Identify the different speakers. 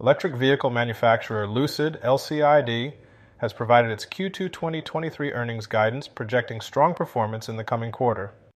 Speaker 1: Electric vehicle manufacturer Lucid LCID has provided its Q2 2023 earnings guidance, projecting strong performance in the coming quarter.